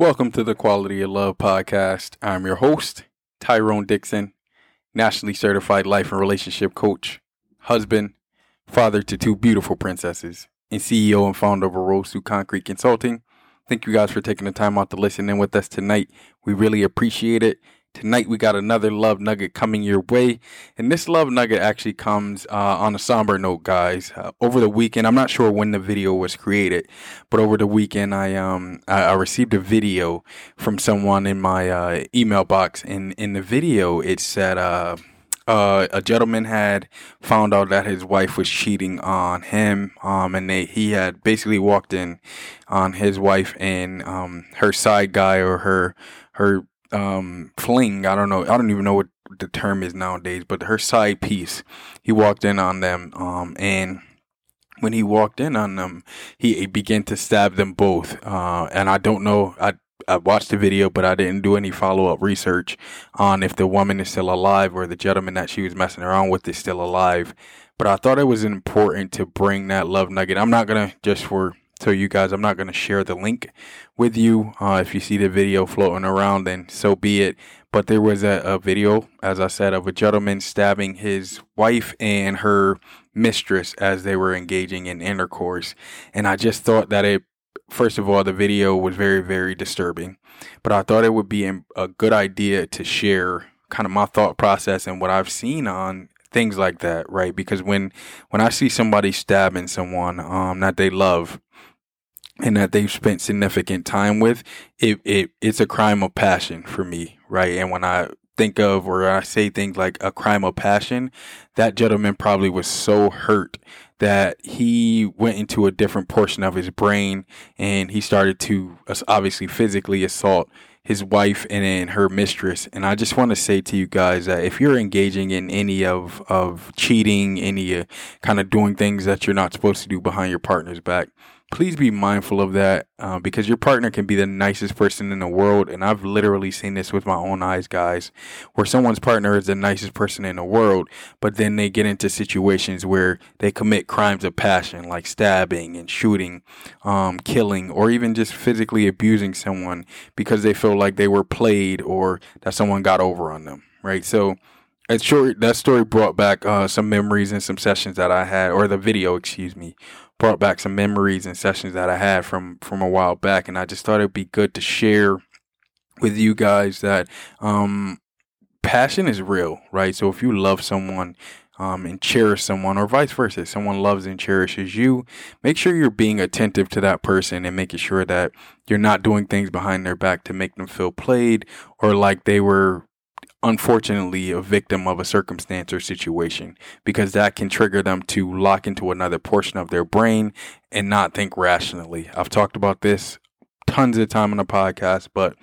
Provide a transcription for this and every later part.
Welcome to the Quality of Love podcast. I'm your host, Tyrone Dixon, nationally certified life and relationship coach, husband, father to two beautiful princesses, and CEO and founder of Rose through Concrete Consulting. Thank you guys for taking the time out to listen in with us tonight. We really appreciate it. Tonight we got another love nugget coming your way, and this love nugget actually comes uh, on a somber note, guys. Uh, over the weekend, I'm not sure when the video was created, but over the weekend, I um I, I received a video from someone in my uh, email box, and in the video it said uh. Uh, a gentleman had found out that his wife was cheating on him, um, and they, he had basically walked in on his wife and um, her side guy or her her um fling i don't know i don't even know what the term is nowadays but her side piece he walked in on them um and when he walked in on them he, began to stab them both uh and i don't know i I watched the video, but I didn't do any follow up research on if the woman is still alive or the gentleman that she was messing around with is still alive. But I thought it was important to bring that love nugget. I'm not gonna just for so you guys, I'm not going to share the link with you. Uh, if you see the video floating around, then so be it. But there was a, a video, as I said, of a gentleman stabbing his wife and her mistress as they were engaging in intercourse. And I just thought that it, first of all, the video was very, very disturbing. But I thought it would be a good idea to share kind of my thought process and what I've seen on things like that, right? Because when when I see somebody stabbing someone um, that they love, and that they've spent significant time with, it, it it's a crime of passion for me, right? And when I think of or I say things like a crime of passion, that gentleman probably was so hurt that he went into a different portion of his brain and he started to obviously physically assault his wife and then her mistress. And I just want to say to you guys that if you're engaging in any of, of cheating, any uh, kind of doing things that you're not supposed to do behind your partner's back, please be mindful of that uh, because your partner can be the nicest person in the world. And I've literally seen this with my own eyes, guys, where someone's partner is the nicest person in the world, but then they get into situations where they commit crimes of passion like stabbing and shooting, um, killing, or even just physically abusing someone because they feel like they were played or that someone got over on them, right? So, that story brought back uh, some memories and some sessions that I had, or the video, excuse me, brought back some memories and sessions that I had from from a while back, and I just thought it'd be good to share with you guys that um, passion is real, right? So if you love someone. Um, and cherish someone, or vice versa. Someone loves and cherishes you. Make sure you're being attentive to that person and making sure that you're not doing things behind their back to make them feel played or like they were unfortunately a victim of a circumstance or situation because that can trigger them to lock into another portion of their brain and not think rationally. I've talked about this tons of time on the podcast, but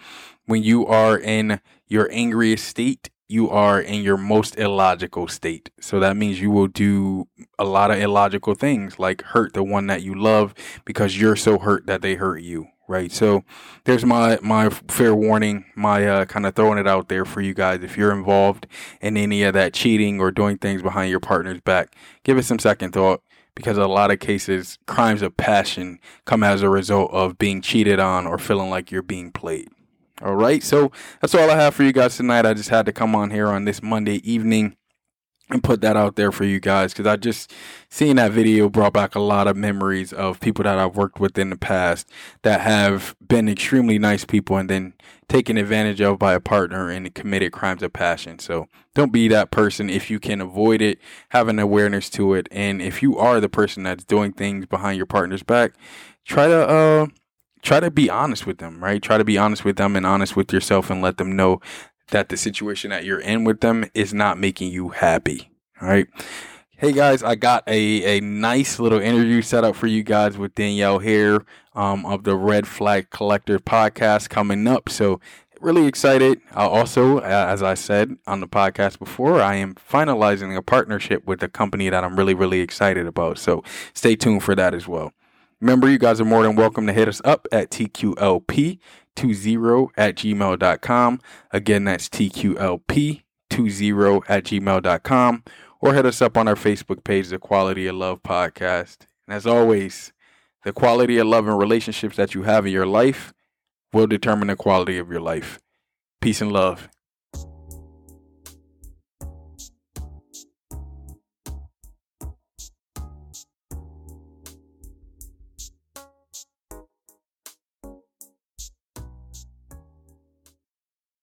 when you are in your angriest state, you are in your most illogical state. So that means you will do a lot of illogical things like hurt the one that you love because you're so hurt that they hurt you right? So there's my my fair warning, my uh, kind of throwing it out there for you guys. If you're involved in any of that cheating or doing things behind your partner's back, give it some second thought because a lot of cases, crimes of passion come as a result of being cheated on or feeling like you're being played. All right, so that's all I have for you guys tonight. I just had to come on here on this Monday evening and put that out there for you guys because I just seeing that video brought back a lot of memories of people that I've worked with in the past that have been extremely nice people and then taken advantage of by a partner and committed crimes of passion. So don't be that person if you can avoid it, have an awareness to it, and if you are the person that's doing things behind your partner's back, try to uh try to be honest with them, right? Try to be honest with them and honest with yourself and let them know that the situation that you're in with them is not making you happy. All right. Hey guys, I got a, a nice little interview set up for you guys with Danielle here um, of the Red Flag Collector podcast coming up. So, really excited. Uh, also, as I said on the podcast before, I am finalizing a partnership with a company that I'm really, really excited about. So, stay tuned for that as well. Remember, you guys are more than welcome to hit us up at TQLP20 at gmail.com. Again, that's TQLP20 at gmail.com or hit us up on our Facebook page, The Quality of Love Podcast. And as always, the quality of love and relationships that you have in your life will determine the quality of your life. Peace and love.